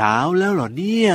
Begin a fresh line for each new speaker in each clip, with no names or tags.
เช้าแล้วเหรอเนี่ย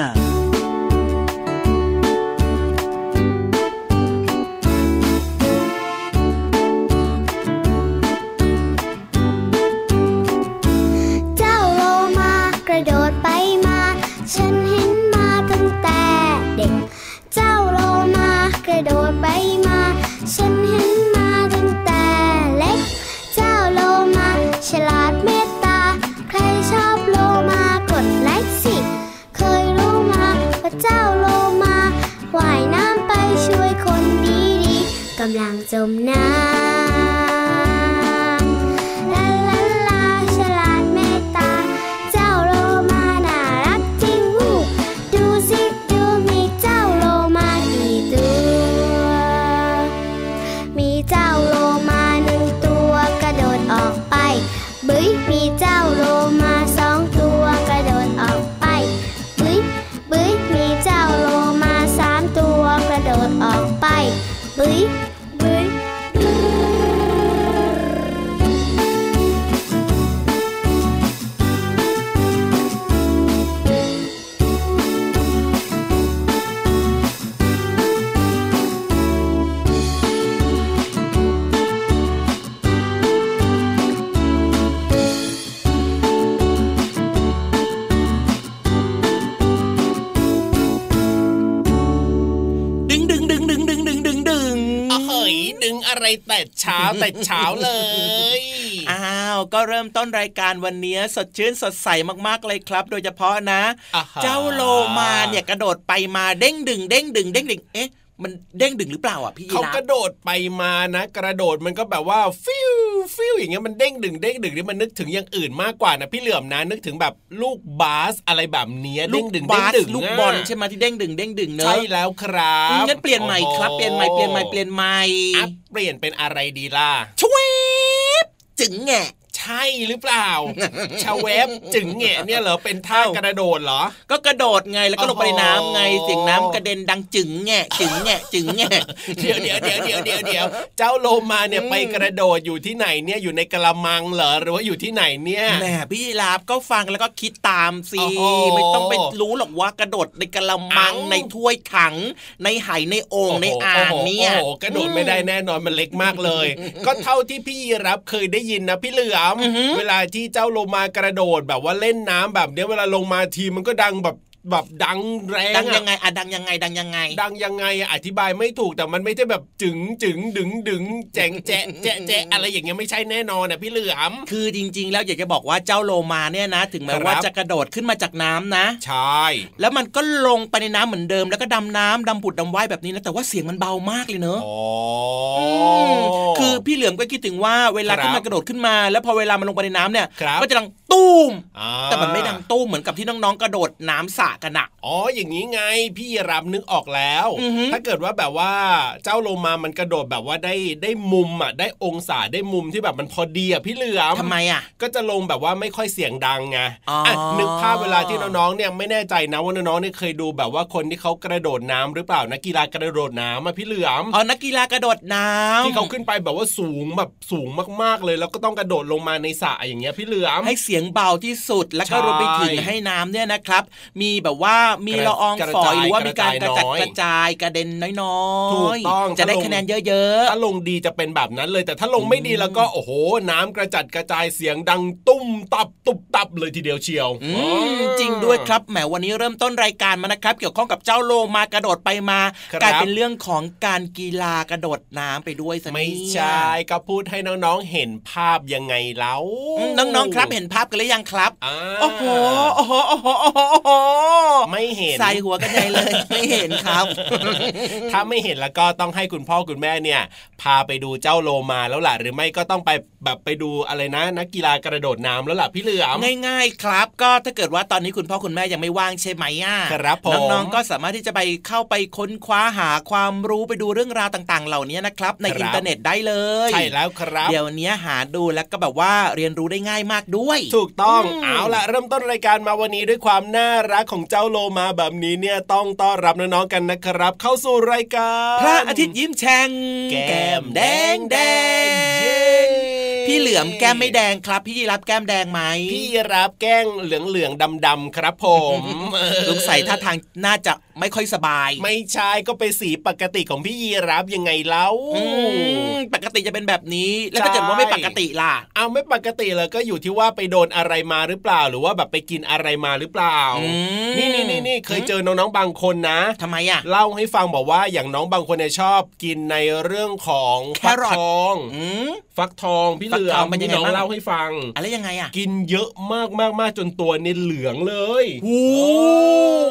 อะไรแต่เช้าแต่เช้าเลย
อ้าว ก็เริ่มต้นรายการวันนี้สดชื่นสดใสมากๆเลยครับ โดยเฉพาะนะ เจ้าโลมาเนี่ยกระโดดไปมาเด้งดึงเด้งดึงเด้งดึงเอ๊ะ มันเด้งดึงหรือเปล่าอะพี่
เขากระโดดไปมานะ กระโดดมันก็แบบว่าฟิวฟิวอย่างเงี้ยมันเด้งดึงเด้งดึงนี่มันนึกถึงอย่างอื่นมากกว่านะพี่เหลื่อมนะนึกถึงแบบลูกบาสอะไรแบบนี้เด้งดึงเด้งดึง
ลูกบอลใช่ไหมที่เด้งดึงเด้งดึงเนอะใช่
แล้วครับ
งั้นเปลี่ยนใหม่ครับเปลี่ยนใหม่เปลี่ยนใหม่เปลี่ยนใหม่
เปลี่ยนเป็นอะไรดีล่ะ
ช่วยจึงแง
ใช่หรือเปล่าชาวเวฟจึงเงี้ยเนี่ยเหรอเป็นท่ากระโดดเหรอ
ก็กระโดดไงแล้วก็ลงไปน้ำไงเสียงน้ำกระเด็นดังจึงแง่จึงแง่จึงแง่
เดี๋ยวเดี๋ยวเดี๋ยวเดี๋ยวเดี๋ยวเดี๋ยวเจ้าโลมาเนี่ยไปกระโดดอยู่ที่ไหนเนี่ยอยู่ในกระมังเหรอหรือว่าอยู่ที่ไหนเนี่ย
แหมพี่ลาบก็ฟังแล้วก็คิดตามสิไม่ต้องไปรู้หรอกว่ากระโดดในกระมังในถ้วยถัง ในไหในโอ่งในอ่างเนี่ย
โอ้กระโดดไม่ได้แน่นอนมันเล็กมากเลย ก็เท่าที่พี่รับเคยได้ยินนะพี่เหลือำเวลาที่เจ้าโลมากระโดดแบบว่าเล่นน้ำแบบเนี้ยเวลาลงมาทีมันก็ดังแบบ แบบดังแรง
ดังยังไงอะดังยังไง ดังยังไง
ดังยังไงอธิบายไม่ถูกแต่มันไม่ใช่แบบจึงจึงดึงดึงแจงแจะแจะแจะอะไรอย่างเงี้ยไม่ใช่แน่นอนนะพี่เหลือม
คือจริง ๆ แล้วอยากจะบอกว่าเจ้าโลมาเนี่ยนะ ถึงแม้ว่าจะกระโดดขึ้นมาจากน้ำนะ
ใช่
แล้วมันก็ลงไปในน้ำเหมือนเดิมแล้วก็ดำน้ำดำผุดดำว่ายแบบนี้นะแต่ว่าเสียงมันเบามากเลยเนอะคือพี่เหลือมก็คิดถึงว่าเวลาที่มันกระโดดขึ้นมา แล้วพอเวลามันลงไปในน้ำเนี่ยก็จะดังตุ้มแต่มันไม่ดังตุ้มเหมือนกับที่น้องๆกระโดดน้ำสระกันอะ
อ๋ออย่างนี้ไงพี่รับนึกออกแล้ว ถ้าเกิดว่าแบบว่าเจ้าโลมามันกระโดดแบบว่าได้ได้มุมอะได้องศาได้มุมที่แบบมันพอดีอะพี่เหลือม
ทำไมอะ
ก็จะลงแบบว่าไม่ค่อยเสียงดังไงอะนึกภาพเวลาที่น้องๆเนี่ยไม่แน่ใจนะว่าน้องๆเนี่ยเคยดูแบบว่าคนที่เขากระโดดน้ำหรือเปล่านักกีฬากระโดดน้ำอะพี่เหลือม
อ๋อนักกีฬากระโดดน้ำ
ที่เขาขึ้นไปแบบว่าสูงแบบสูงมากๆเลย แล้วก็ต้องกระโดดลงมาในสระอย่างเงี้ยพี่เหลือม
ให้เสียงเบาที่สุดแล้วก็รวมไปถึงให้น้ำเนี่ยนะครับ มีแบบว่ามีละอองฝอยหรือว่ามีการกระจัดกระจายกระเด็นน้อยๆถูกต้องจะได้คะแนนเยอะ
ๆถ้าลงดีจะเป็นแบบนั้นเลย แต่ถ้าลงไม่ดีแล้วก็โอ้โห น้ำกระจัดกระจายเสียงดังตุ้มตับตุบตับเลยทีเดียวเชียว
จริงด้วยครับแหมวันนี้เริ่มต้นรายการมานะครับ เกี่ยวข้องกับเจ้าโลมากระโดดไปมากลายเป็นเรื่องของการกีฬากระโดดน้ำไปด้วยสิ
ไม่ใช่ก็พูดให้น้องๆเห็นภาพยังไงแล้ว
น้องๆครับเห็นภาพกันหรือยังครับโอ้โหโอ้โหโอ้โห
ไม่เห็น
ใส่หัวกันใหญ่เลย ไม่เห็นครับ
ถ้าไม่เห็นแล้วก็ต้องให้คุณพ่อคุณแม่เนี่ย พาไปดูเจ้าโลมาแล้วล่ะหรือไม่ก็ต้องไปแบบไปดูอะไรนะ นักกีฬากระโดดน้ำแล้วล่ะพี่เหลือม
ง่ายๆ ครับ ก็ถ้าเกิดว่าตอนนี้คุณพ่อคุณแม่ยังไม่ว่างใช่ไหมอะ
ครับผม
น้องๆก็สามารถที่จะไปเข้าไปค้นคว้าหาความรู้ไปดูเรื่องราวต่างๆ เหล่านี้นะครับ ในอินเทอร์เน็ตได้เลย
ใช่แล้วครับ
เดี๋ยวนี้หาดูแล้วก็แบบว่าเรียนรู้ได้ง่ายมากด้วย
ถูกต้องเอาล่ะเริ่มต้นรายการมาวันนี้ด้วยความน่ารักของเจ้าโลมาแบบนี้เนี่ยต้องต้อนรับน้องๆกันนะครับ เข้าสู่รายการ
พระอาทิตย์ยิ้มแฉ่ง
แก้มแดงแดง
พี่เหลือมแก้มไม่แดงครับ พี่รับแก้มแดงไหม
พี่รับแก้งเหลืองเหลืองดำดำครับผม
สงสัยท่าทางน่าจะไม่ค่อยสบาย
ไม่ใช่ก็เป็นสีปกติของพี่ยีรับยังไงเล่า
ปกติจะเป็นแบบนี้ แล้วถ้าเกิดว่าไม่ปกติล่ะ
เอาไม่ปกติเลยก็อยู่ที่ว่าไปโดนอะไรมาหรือเปล่า หรือว่าแบบไปกินอะไรมาหรือเปล่า นี่นี่นี่นี่เคยเจอน้องๆบางคนนะ
ทำไมอะ
เล่าให้ฟังบอกว่าอย่างน้องบางคนเนี่ยชอบกินในเรื่องของฟักทองฟักทองพี่เหลือมพี่น้องเล่าให้ฟัง
อะไรยังไงอะ
กินเยอะมากมากมากจนตัวเนี่ยเหลืองเลย
โอ้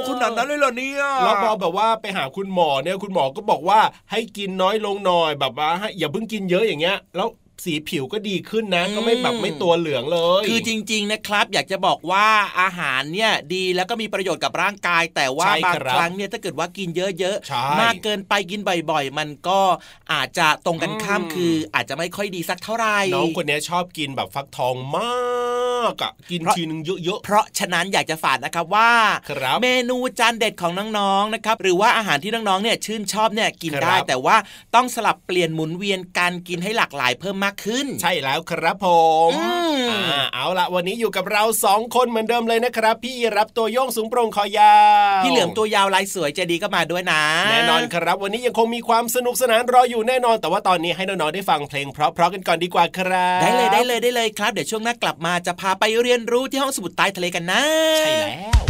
คุณนันนั้นเลยเหรอเนี่ย
แล้วพอแบบว่าไปหาคุณหมอเนี่ยคุณหมอก็บอกว่าให้กินน้อยลงหน่อยแบบว่าอย่าเพิ่งกินเยอะอย่างเงี้ย แล้วสีผิวก็ดีขึ้นนะก็ไม่แบบไม่ตัวเหลืองเลย
คือจริง ๆนะครับ อยากจะบอกว่าอาหารเนี่ยดีแล้วก็มีประโยชน์กับร่างกาย แต่ว่าบางครั้งเนี่ยถ้าเกิดว่ากินเยอะๆมากเกินไปกินบ่อย ๆ มันก็อาจจะตรงกันข้ามคืออาจจะไม่ค่อยดีสักเท่าไหร่
น้องคนนี้ชอบกินแบบฟักทองมาก อะกินทีนึงเยอะ
ๆ เพราะฉะนั้นอยากจะฝากนะครับว่าเมนูจานเด็ดของน้องๆนะครับหรือว่าอาหารที่น้องๆเนี่ยชื่นชอบเนี่ยกินได้ แต่ว่าต้องสลับเปลี่ยนหมุนเวียนการกินให้หลากหลายเพิ่มมากขึ้น
ใช่แล้วครับผมอเอาละวันนี้อยู่กับเราสองคนเหมือนเดิมเลยนะครับ พี่รับตัวโยงสูงโปร่งคอยาว
พี่เหลือมตัวยาวลายสวยใจดีก็มาด้วยนะ
แน่นอนครับ วันนี้ยังคงมีความสนุกสนานรออยู่แน่นอน แต่ว่าตอนนี้ให้น้องๆได้ฟังเพลงเพราะๆกันก่อนดีกว่าครับ
ได้เลยได้เลยได้เลยครับ เดี๋ยวช่วงหน้ากลับมาจะพาไปเรียนรู้ที่ห้องสมุดใต้ทะเลกันนะ
ใช่แล้ว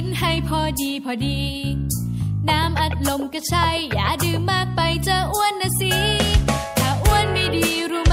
ิ
นให้พอดีพอดี น้ำอัดลมก็ใช่ อย่าดื่มมากไปจะอ้วนนะสิ ถ้าอ้วนไม่ดีรู้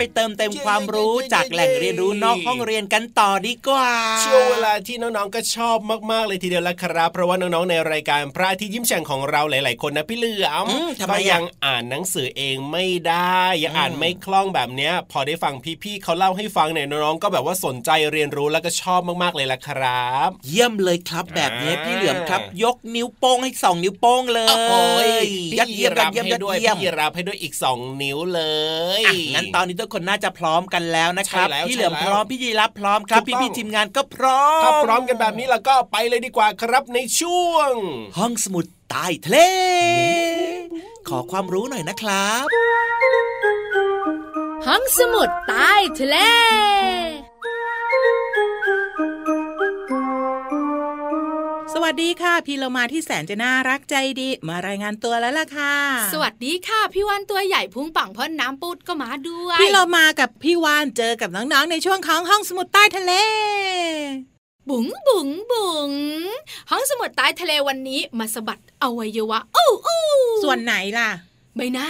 ปเติมเต็มความรู้จากแหล่งเรียนรู้นอกห้องเรียนกันต่อดีกว่า
ช่วงเวลาที่น้องๆก็ชอบมากๆเลยทีเดียวละครับ เพราะว่าน้องๆในรายการพระอาทิตย์ยิ้มแฉ่งของเราหลายๆคนนะพี่เหลือมก็ยังอ่านหนังสือเองไม่ได้ยังอ่านไม่คล่องแบบเนี้ย พอได้ฟังพี่ๆเขาเล่าให้ฟังเนี่ยน้องๆก็แบบว่าสนใจเรียนรู้แล้วก็ชอบมากๆเลยละครับ
เยี่ยมเลยครับแบบนี้พี่เหลือมครับ ยกนิ้วโป้งให้สองนิ้วโป้งเลย
ยัดเยียมยัดเยียมยัดเยียมพี่รับให้ด้วยอีก2นิ้วเลย
งั้นตอนนี้ทุกคนน่าจะพร้อมกันแล้วนะครับพี่เหลือมพร้อมพี่ยีรับพร้อมครับพี่พี่ทีมงานก็พร้อม
ถ้าพร้อมกันแบบนี้แล้วก็ไปเลยดีกว่าครับในช่วง
ห้องสมุดใต้ทะเล ขอความรู้หน่อยนะครับ
ห้องสมุดใต้ทะเล
สวัสดีค่ะ พี่เรามาที่แสนจะน่ารักใจดี มารายงานตัวแล้วล่ะค่ะ
สวัสดีค่ะ พี่วานตัวใหญ่พุงปังพ่นน้ำปุดก็มาด้วย
พี่เรามากับพี่วานเจอกับน้องๆในช่วงของห้องสมุดใต้ทะเล
บุ๋งบุ๋งบุ๋งห้องสมุดใต้ทะเลวันนี้มาสะบัดอวัยวะอู้อู้
ส่วนไหนล่ะ
ใบหน้า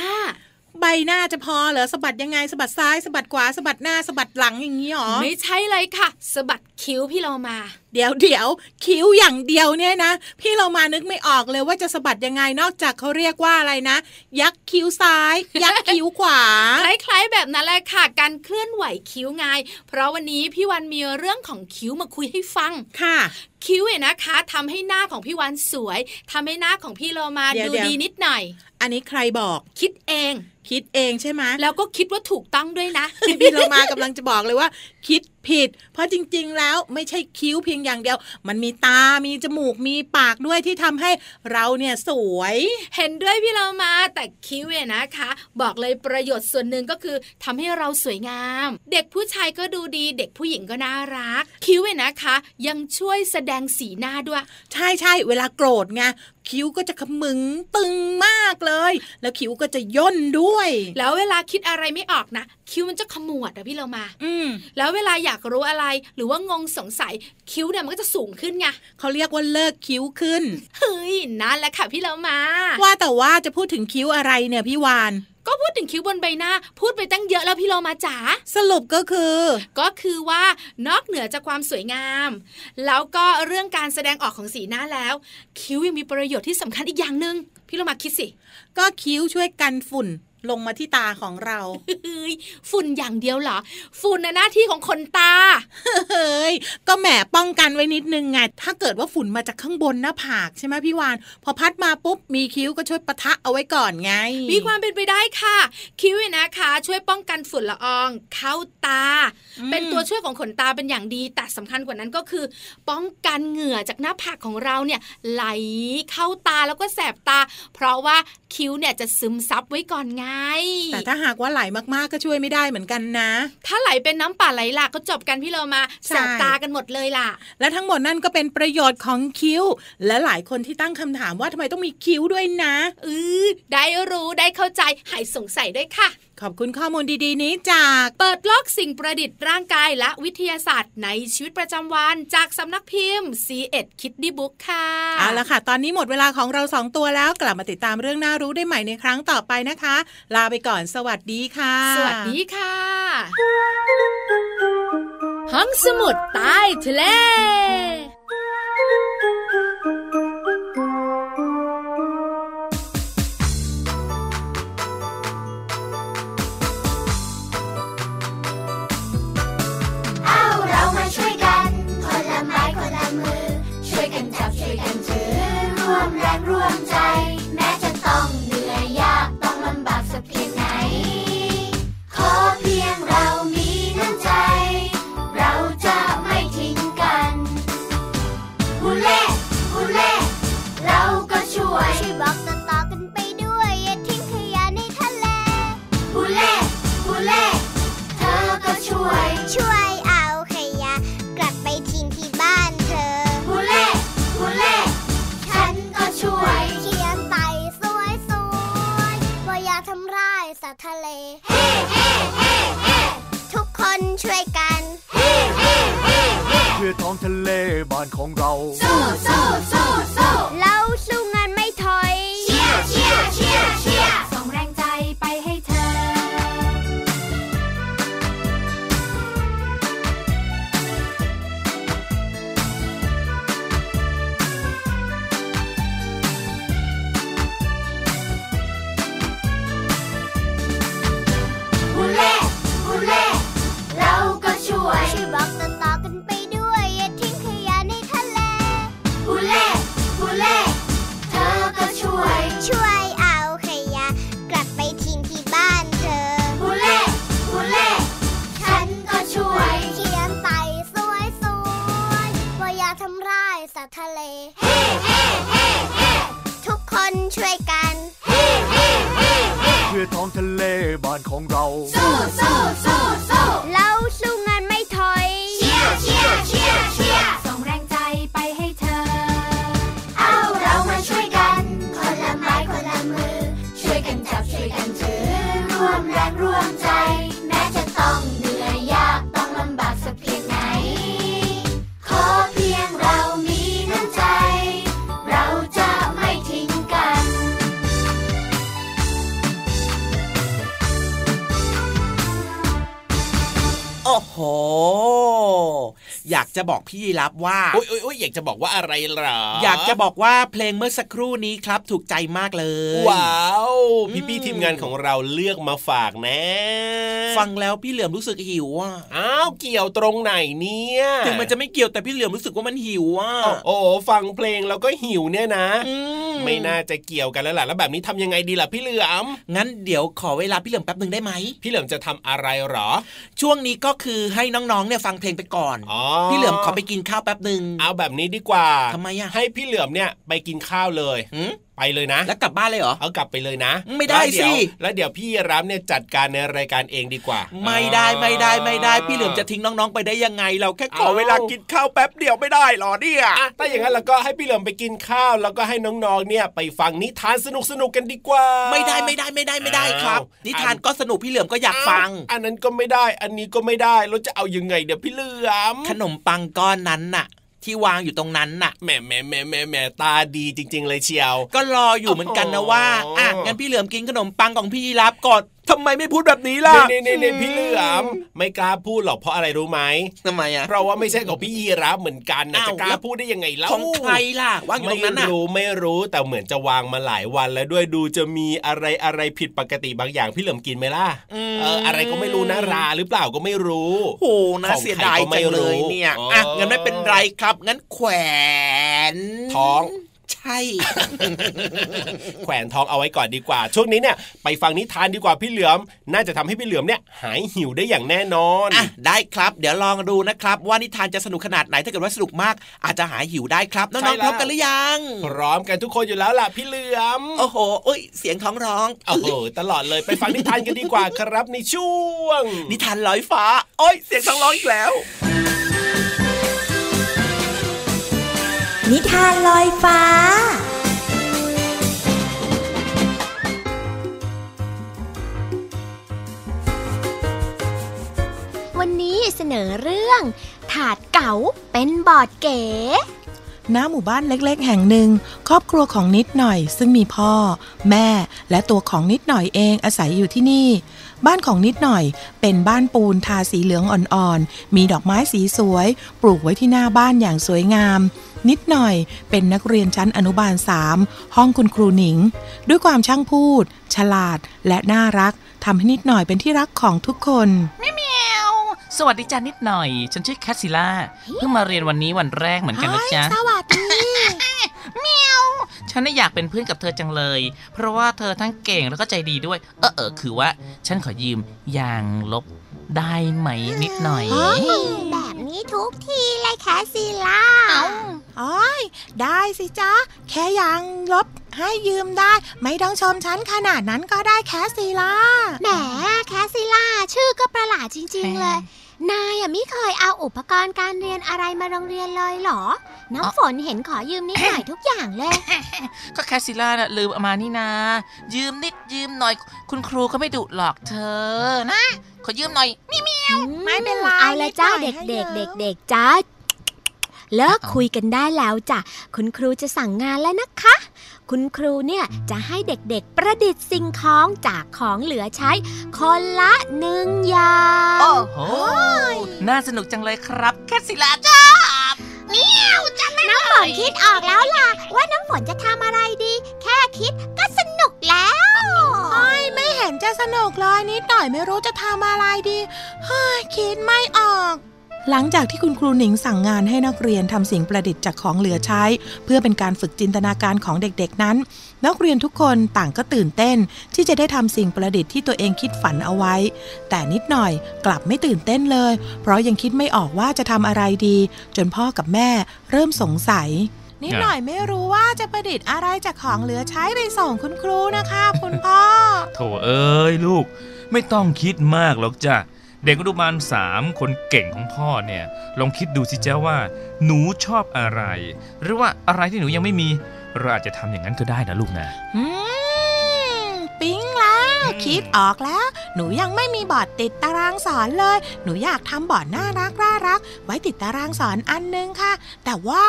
ใบหน้าจะพอเหรอสะบัดยังไงสะบัดซ้ายสะบัดขวาสะบัดหน้าสะบัดหลังอย่างนี้หรอ
ไม่ใช่เลยค่ะสะบัดคิ้วพี่เรามา
เดี๋ยวเดี๋ยวคิ้วอย่างเดียวเนี่ยนะ พี่เรามานึกไม่ออกเลยว่าจะสะบัดยังไงนอกจากเขาเรียกว่าอะไรนะ ยักคิ้วซ้าย ยักคิ้วขวา
คล้ายๆแบบนั้นแหละค่ะ การเคลื่อนไหวคิ้วไงเพราะวันนี้พี่วันมีเรื่องของคิ้วมาคุยให้ฟัง
ค่ะ
คิ้วเนี่ยนะคะทำให้หน้าของพี่วันสวยทำให้หน้าของพี่โลมาดูดีนิดหน่อย
อันนี้ใครบอก
คิดเอง
คิดเองใช่ไหม
แล้วก็คิดว่าถูกต้องด้วยนะ
พี่โลมากำลังจะบอกเลยว่า คิด ผิด เพราะจริง ๆ แล้วไม่ใช่คิ้วเพียงอย่างเดียว มันมีตา มีจมูก มีปากด้วยที่ทำให้เราเนี่ยสวย
เห็นด้วยพี่เรามาแต่คิ้วเนี่ยนะคะ บอกเลยประโยชน์ส่วนหนึ่งก็คือทำให้เราสวยงาม เด็กผู้ชายก็ดูดีเด็กผู้หญิงก็น่ารัก คิ้วเนี่ยนะคะ ยังช่วยแสดงสีหน้าด้วย
ใช่ใช่เวลาโกรธไงคิ้วก็จะขมึงตึงมากเลย แล้วคิ้วก็จะย่นด้วย
แล้วเวลาคิดอะไรไม่ออกนะ คิ้วมันจะขมวดอะพี่เรามา
อืม
แล้วเวลาอยากรู้อะไร หรือว่างงสงสัยคิ้วเนี่ยมันก็จะสูงขึ้นไง
เขาเรียกว่าเลิกคิ้วขึ้น
เฮ้ยนั่นแหละค่ะพี่เรามา
ว่าแต่ว่าจะพูดถึงคิ้วอะไรเนี่ยพี่วาน
ก็พูดถึงคิ้วบนใบหน้า พูดไปตั้งเยอะแล้วพี่โลมาจ๋า
สรุปก็คือ
ก็คือว่านอกเหนือจากความสวยงาม แล้วก็เรื่องการแสดงออกของสีหน้าแล้ว คิ้วยังมีประโยชน์ที่สำคัญอีกอย่างหนึ่งพี่โลมาคิดสิ
ก็คิ้วช่วยกันฝุ่น ลงมาที่ตาของเรา
ฝุ่นอย่างเดียวเหรอ ฝุ่นน่ะหน้าที่ของคนตา
เฮ้ย ก็แหมป้องกันไว้นิดนึงไง ถ้าเกิดว่าฝุ่นมาจากข้างบนหน้าผากใช่ไหมพี่วาน พอพัดมาปุ๊บ มีคิ้วก็ช่วยปะทะเอาไว้ก่อนไง
มีความเป็นไปได้ค่ะ คิ้วนะคะ ช่วยป้องกันฝุ่นละออง เข้าตา เป็นตัวช่วยของขนตาเป็นอย่างดี แต่สำคัญกว่านั้นก็คือ ป้องกันเหงื่อจากหน้าผากของเราเนี่ยไหลเข้าตาแล้วก็แสบตา เพราะว่าคิ้วเนี่ยจะซึมซับไว้ก่อนไง
แต่ถ้าหากว่าไหลมากๆก็ช่วยไม่ได้เหมือนกันนะ
ถ้าไหลเป็นน้ำป่าไหลหลากก็จบกันพี่เรามาแสบตากันหมดเลยล่ะ
และทั้งหมดนั่นก็เป็นประโยชน์ของคิ้ว และหลายคนที่ตั้งคำถามว่าทำไมต้องมีคิ้วด้วยนะ
เออได้รู้ได้เข้าใจหายสงสัยด้วยค่ะ
ขอบคุณข้อมูลดีๆ นี้จาก
เปิดโลกสิ่งประดิษฐ์ร่างกายและวิทยาศาสตร์ในชีวิตประจำวัน จากสำนักพิมพ์ c ีเอ็ดคิดดีบุ๊กค่ะ
เอาละค่ะ ตอนนี้หมดเวลาของเราสองตัวแล้วกลับมาติดตามเรื่องน่ารู้ได้ใหม่ในครั้งต่อไปนะคะ ลาไปก่อนสวัสดีค่ะ
สวัสดีค่ะห้องสมุดใต้ทะเล
ทะเล เฮ้
เฮ้
เฮ้เฮ้ทุกคนช่วยกัน เฮ้เฮ้เฮ้เฮ้เพื่อท้องทะเลบ้านของเรา สู้สู้สู้สู้เรา จะ
บอกพี่ยีรับว่า
อุ้ยอุ้ยอุ้ยอยากจะบอกว่าอะไรเหรอ
อ
อยา
กจะบอกว่าเพลงเมื่อสักครู่นี้ครับ ถูกใจมากเลย
ว้าว
อืม
พี่พี่ๆทีมงานของเราเลือกมาฝากนะ
ฟังแล้วพี่เหลือมรู้สึกหิวอะ
อ้าวเกี่ยวตรงไหนเนี่ย
ถึงมันจะไม่เกี่ยวแต่พี่เหลือมรู้สึกว่ามันหิวอะ
โอ้โอ้ฟังเพลงแล้วก็หิวเนี่ยนะ
อื
ไม่น่าจะเกี่ยวกันแล้วล่ะแล้วแบบนี้ทำยังไงดีล่ะพี่เหลือม
งั้นเดี๋ยวขอเวลาพี่เหลือมแป๊บหนึ่งได้ไหม
พี่เหลือมจะทำอะไรเหรอ
ช่วงนี้ก็คือให้น้องๆเนี่ยฟังเพลงไปก่อน
อ๋อ
พี่เหลือมขอไปกินข้าวแป๊บหนึ่ง
เอาแบบนี้ดีกว่า
ทำไมอะ
ให้พี่เหลือมเนี่ยไปกินข้าวเลย
หืม
ไปเลยนะ
แล้วกลับบ้านเลยเหรอ
เอากลับไปเลยนะ
ไม่ได้
แล้วเยว
สิ
แล้วเดี๋ยวพี่รับเนี่ยจัดการในรายการเองดีกว่า
ไม่ได้ไม่ได้ไม่ได้พี่เหลือมจะทิ้งน้องๆไปได้ยังไง เราแค่ขอ
เอา
เวลากินข้าวแป๊บเดียวไม่ได้หรอเนี่ย
อะถ้าอย่างนั้นเราก็ให้พี่เหลือมไปกินข้าว แล้วก็ให้น้องๆเนี่ยไปฟังนิทานสนุกๆกันดีกว่า
ไม่ได้ไม่ได้ไม่ได้ไม่ได้ครับ
อ้าว
นิทานก็สนุกพี่เหลือมก็อยากฟัง
อ้าวอันนั้นก็ไม่ได้ อันนี้ก็ไม่ได้แล้วจะเอายังไงเดี๋ยวพี่เหลือม
ขนมปังก้อนนั้นน่ะ ที่วางอยู่ตรงนั้นน่ะ
แหมแหมแหมแหมแหมตาดีจริง ๆ เลยเชียว
ก็รออยู่เหมือนกันนะว่า
โอ้โห
อะงั้นพี่เหลือมกินขนมปังของพี่ยีรับก่อน ทำไมไม่พูดแบบนี้ล่ะ
นี่นี่นี่พี่เหลือมไม่กล้าพูดหรอกเพราะอะไรรู้ไหม
ทำไมอะ
เพราะว่าไม่ใช่ของพี่ยีรับเหมือนกันนะ
อ้าว
จะกล้า
แล้ว
พูดได้ยังไงเล่า
ของใครล่ะวางอยู่ตรงนั้นน่ะ
ไม่รู้ไม่รู้แต่เหมือนจะวางมาหลายวัน แล้วด้วยดูจะมีอะไรอะไรผิดปกติบางอย่างพี่เหลือมกินไหมล่ะ
ม
เอออะไรก็ไม่รู้นะราหรือเปล่าก็ไม่รู้
โอ้โหน่า
ของ
เสีย
ใคร
ดาย
ก็ไม่
จังเล
รู้
ยเนี่ย
อ๋ออ่
อะงั้นไม่เป็นไรครับงั้นแขวน
ท้อง
ใช่
แขวนท้องเอาไว้ก่อนดีกว่า ช่วงนี้เนี่ยไปฟังนิทานดีกว่าพี่เหลือม น่าจะทำให้พี่เหลือมเนี่ยหายหิวได้อย่างแน่นอน
อะได้ครับ เดี๋ยวลองดูนะครับ ว่านิทานจะสนุกขนาดไหนถ้าเกิดว่าสนุกมาก อาจจะหายหิวได้ครับน้
ใช่
องๆ
แล้ว
พร้อมกันหรือยัง
พร้อมกันทุกคนอยู่แล้วล่ะพี่เหลือม
โอ้โหเอ้ยเสียงท้องร้อง
โอ้โหตลอดเลยไปฟังนิทานกันดีกว่าครับในช่วง
นิทานลอยฟ้าโอ้ยเสียงท้องร้องอีกแล้ว
นิทานลอยฟ้า
วันนี้เสนอเรื่อง ถาดเก๋าเป็นบอดเก๋
ณหมู่บ้านเล็กๆ แห่งหนึ่ง ครอบครัวของนิดหน่อย ซึ่งมีพ่อ แม่ และตัวของนิดหน่อยเองอาศัยอยู่ที่นี่ บ้านของนิดหน่อย เป็นบ้านปูนทาสีเหลืองอ่อนๆ มีดอกไม้สีสวย ปลูกไว้ที่หน้าบ้านอย่างสวยงาม นิดหน่อย เป็นนักเรียนชั้นอนุบาลสามห้องคุณครูหนิง ด้วยความช่างพูด ฉลาดและน่ารักทำให้นิดหน่อยเป็นที่รักของทุกคน
สวัสดีจ้านิดหน่อย ฉันชื่อแคสซิล่า เพิ่งมาเรียนวันนี้วันแรกเหมือนกันนะจ๊ะ
สวัสดี
ฉันน่ะอยากเป็นเพื่อนกับเธอจังเลย เพราะว่าเธอทั้งเก่งแล้วก็ใจดีด้วย เออเออคือว่า ฉันขอยืมยางลบ ได้ไหมนิดหน่อย
แบบนี้ทุกทีเลยแคสซิล่า
อ้อยได้สิจ๊ะ แค่ยางลบให้ยืมได้ ไม่ต้องชมฉันขนาดนั้นก็ได้แคสซีล่า
แหมแคสซิล่าชื่อก็ประหลาดจริง ๆ เลย นายอะไม่เคยเอาอุปกรณ์การเรียนอะไรมาโรงเรียนเลยเหรอ น้ำฝนเห็นขอยืมนิดหน่อยทุกอย่างเลย
ก็แคสซิล่าน่ะลืมเอามานี่นา ยืมนิดยืมหน่อย คุณครูก็ไม่ดุหรอกเธอนะ ขอยืมหน่อยมิมิ
ไม่เป็นไร
เอาละจ้า
นิ
เด็
ด
ก
หน่อยให้
เด็ก
เยอะ
เด็กๆจ้าเลิกคุยกันได้แล้วจ้ะคุณครูจะสั่งงานแล้วนะคะ คุณครูเนี่ยจะให้เด็กๆประดิษฐ์สิ่งของจากของเหลือใช้ คนละหนึ่งอย่าง
โอ้โห น่าสนุกจังเลยครับ แคสซิล่าจ้า
น้ำฝนคิดออกแล้วล่ะ ว่าน้ำฝนจะทำอะไรดี แค่คิดก็สนุกแล้ว
โอ้ยไม่เห็นจะสนุกเลยนิดหน่อยไม่รู้จะทำอะไรดีเฮ้ยคิดไม่ออก หลังจากที่คุณครูหนิงสั่งงานให้นักเรียนทำสิ่งประดิษฐ์จากของเหลือใช้ เพื่อเป็นการฝึกจินตนาการของเด็กๆนั้น นักเรียนทุกคนต่างก็ตื่นเต้น ที่จะได้ทำสิ่งประดิษฐ์ที่ตัวเองคิดฝันเอาไว้ แต่นิดหน่อยกลับไม่ตื่นเต้นเลย เพราะยังคิดไม่ออกว่าจะทำอะไรดี จนพ่อกับแม่เริ่มสงสัยนิดหน่อยไม่รู้ว่าจะประดิษฐ์อะไรจากของเหลือใช้ไปส่งคุณครูนะคะ คุณพ่อ
โถเอ้ยลูก ไม่ต้องคิดมากหรอกจ้ะ เด็กอนุบาลสามคนเก่งของพ่อเนี่ยลองคิดดูสิจ้าว่า หนูชอบอะไร หรือว่าอะไรที่หนูยังไม่มีเราอาจจะทำอย่างนั้นก็ได้นะลูกนะ
อืมปิ๊งแล้วคิดออกแล้ว หนูยังไม่มีบอร์ดติดตารางสอนเลย หนูอยากทำบอร์ดน่ารักน่ารัก ไว้ติดตารางสอนอันนึงค่ะ แต่ว่า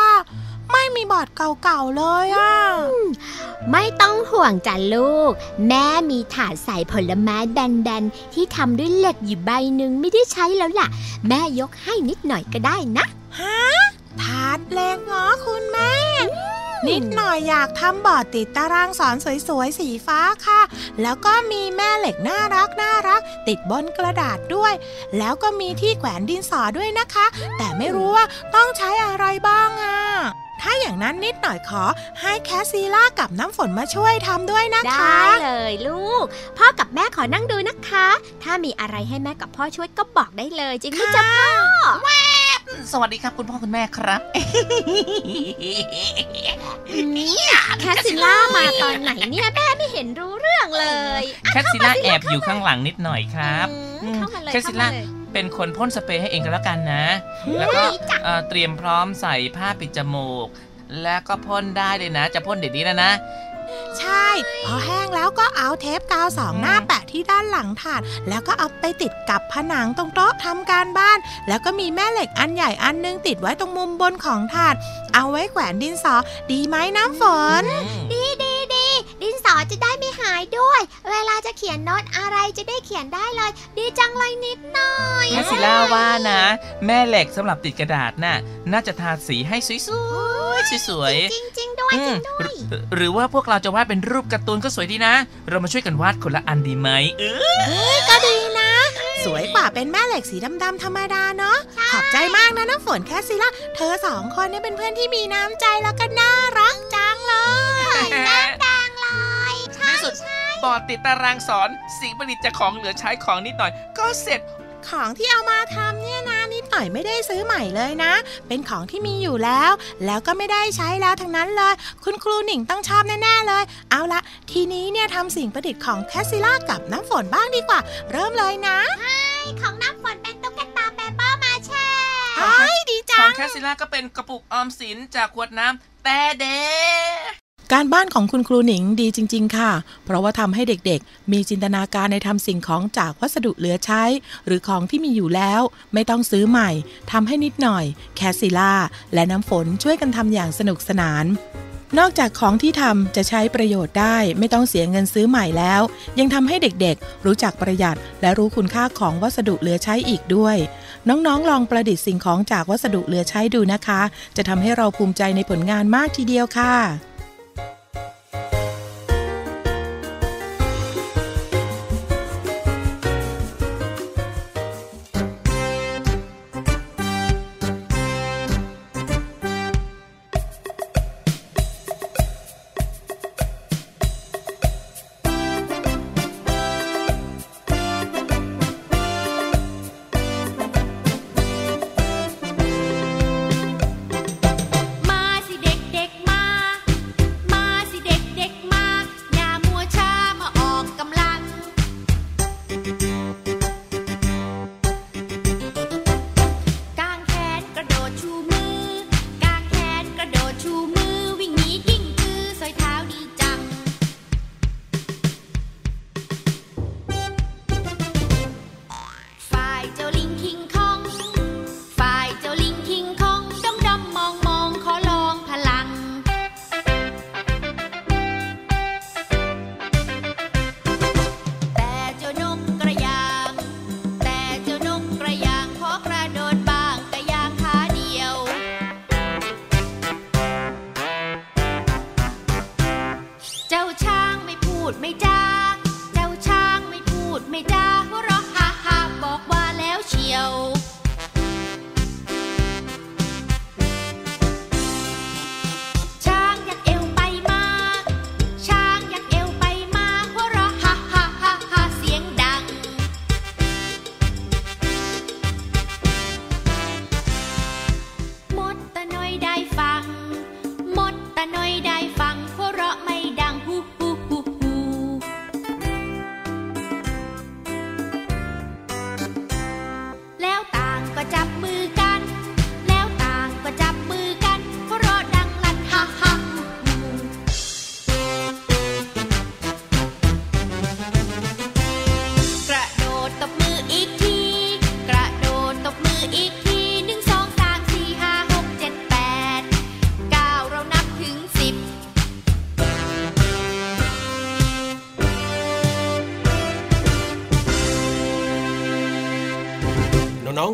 ไม่มีบอร์ดเก่าๆเลยอะ
ไม่ต้องห่วงจ้ะลูก แม่มีถาดใส่ผลไม้แบนๆ ที่ทำด้วยเหล็กอยู่ใบหนึ่งไม่ได้ใช้แล้วล่ะ แม่ยกให้นิดหน่อยก็ได้นะ
ฮะถาดเหล็กเหรอคุณแม่นิดหน่อยอยากทำบอร์ดติดตารางสอนสวยๆ สีฟ้าค่ะ แล้วก็มีแม่เหล็กน่ารักน่ารัก ติดบนกระดาษด้วย แล้วก็มีที่แขวนดินสอด้วยนะคะ แต่ไม่รู้ว่าต้องใช้อะไรบ้างอะ ถ้าอย่างนั้นนิดหน่อยขอให้แคสซีล่ากับน้ำฝนมาช่วยทำด้วยนะคะ
ได้เลยลูก พ่อกับแม่ขอนั่งดูนะคะ ถ้ามีอะไรให้แม่กับพ่อช่วยก็บอกได้เลยจริงไหมจ๊ะพ่อ
สวัสดีครับคุณพ่อคุณแม่ครับ
แคสซิล่ามาตอนไหนเนี่ยแม่ไม่เห็นรู้เรื่องเลย
แคทซิล่าแอบอยู่ข้างหลังนิดหน่อยครับ
อืมเข้ามาเลย
แคทซิล่า
เข้ามาเลย
เป็นคนพ่นสเปรย์ให้เองก็แล้วกันนะ แล้วก็เอ่อเตรียมพร้อมใส่ผ้าปิดจมูก แล้วก็พ่นได้เลยนะ จะพ่นเดี๋ยวนี้แล้วนะ
ใช่ พอแห้งแล้วก็เอาเทปกาวสองหน้าแปะที่ด้านหลังถาด แล้วก็เอาไปติดกับผนังตรงโต๊ะทำการบ้าน แล้วก็มีแม่เหล็กอันใหญ่อันนึงติดไว้ตรงมุมบนของถาด เอาไว้แขวนดินสอ ดีไหมน้ำฝน
ดีดีดีดินสอจะได้ไม่หายด้วย เวลาจะเขียนโน้ตอะไรจะได้เขียนได้เลย ดีจังเลยนิดหน่อย
แคสซิล่าว่านะ แม่เหล็กสำหรับติดกระดาษน่ะน่าจะทาสีให้สวยๆสวยๆ
จริงจริงๆด้วย
อื
จริ
ม
งด้วย
หรือหรือว่าพวกเราจะวาดเป็นรูปการ์ตูนก็สวยดีนะ เรามาช่วยกันวาดคนละอันดีไหมเออ
ก็ดีนะ สวยกว่าเป็นแม่เหล็กสีดำๆธรรมดาเนาะขอบใจมากนะน้ำฝนแคสซิล่าเธอสองคนเนี่ยเป็นเพื่อนที่มีน้ำใจแล้วก็น่ารักจังเลย
ดังเลย
ในที่ สุด บอร์ดติดตารางสอน สิ่งประดิษฐ์จากของเหลือใช้ของนิดหน่อย ก็เสร็จ
ของที่เอามาทำเนี่ยนะนิดหน่อยไม่ได้ซื้อใหม่เลยนะ เป็นของที่มีอยู่แล้ว แล้วก็ไม่ได้ใช้แล้วทั้งนั้นเลย คุณครูหนิงต้องชอบแน่ๆเลย เอาละทีนี้เนี่ยทำสิ่งประดิษฐ์ของแคสซิล่ากับน้ำฝนบ้างดีกว่า เริ่มเลยนะ
ของน้ำฝนเป็นตุ๊กตาเปเปอร์มาเช่
เฮ้ยดีจัง
ของแคสซิล่าก็เป็นกระปุกออมสินจากขวดน้ำแต่เด
การบ้านของคุณครูหนิงดีจริง ๆ ค่ะ เพราะว่าทำให้เด็กๆ มีจินตนาการในทำสิ่งของจากวัสดุเหลือใช้ หรือของที่มีอยู่แล้ว ไม่ต้องซื้อใหม่ทำให้นิดหน่อย แคสซิล่า และน้ำฝนช่วยกันทำอย่างสนุกสนาน นอกจากของที่ทำจะใช้ประโยชน์ได้ ไม่ต้องเสียเงินซื้อใหม่แล้ว ยังทำให้เด็กๆ รู้จักประหยัด และรู้คุณค่าของวัสดุเหลือใช้อีกด้วย น้องๆ ลองประดิษฐ์สิ่งของจากวัสดุเหลือใช้ดูนะคะ จะทำให้เราภูมิใจในผลงานมากทีเดียวค่ะ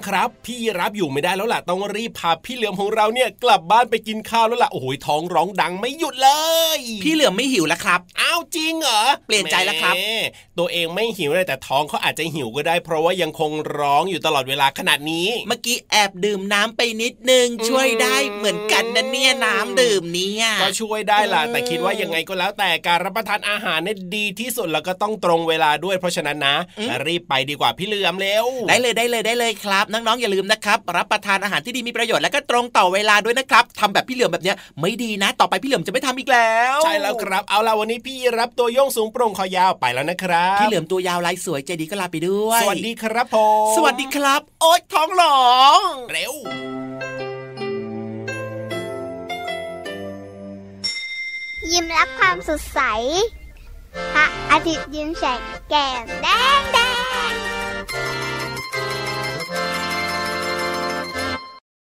ครับ พี่รับอยู่ไม่ได้แล้วล่ะต้องรีบพาพี่เหลือมของเราเนี่ยกลับบ้านไปกินข้าวแล้วล่ะโอ้โหท้องร้องดังไม่หยุดเลย
พี่เหลือมไม่หิวแล้วครับ
อ้าวจริงเหรอ
เปลี่ยนใจแล้วครับ
แหมตัวเองไม่หิวเลยแต่ท้องเขาอาจจะหิวก็ได้ เพราะว่ายังคงร้องอยู่ตลอดเวลาขนาดนี้
เมื่อกี้แอบดื่มน้ำไปนิดนึงช่วยได้เหมือนกันนะเนี่ยน้ำดื่มเนี่ย
ก็ช่วยได้ล่ะ
เออ
แต่คิดว่ายังไงก็แล้วแต่การรับประทานอาหารเนี่ยดีที่สุดแล้วก็ต้องตรงเวลาด้วยเพราะฉะนั้นนะรีบไปดีกว่าพี่เหลือมเร็ว
ได้เลยได้เลยได้เลยครับน้องๆอย่าลืมนะครับรับประทานอาหารที่ดีมีประโยชน์และก็ตรงต่อเวลาด้วยนะครับทำแบบพี่เหลือมแบบเนี้ยไม่ดีนะ ต่อไปพี่เหลือมจะไม่ทำอีกแล้ว
ใช่แล้วครับเอาล่ะวันนี้พี่รับตัวโยงสูงโปร่งคอยาวไปแล้วนะครับ
พี่เหลือมตัวยาวลายสวยใจดีก็ลาไปด้วย
สวัสดีครับผม
สวัสดีครับ โอ๊ยท้องหลอง
เร็ว
ยิ้มรับความสดใส พระอาทิตย์ยิ้มแฉกแก้มแดงแด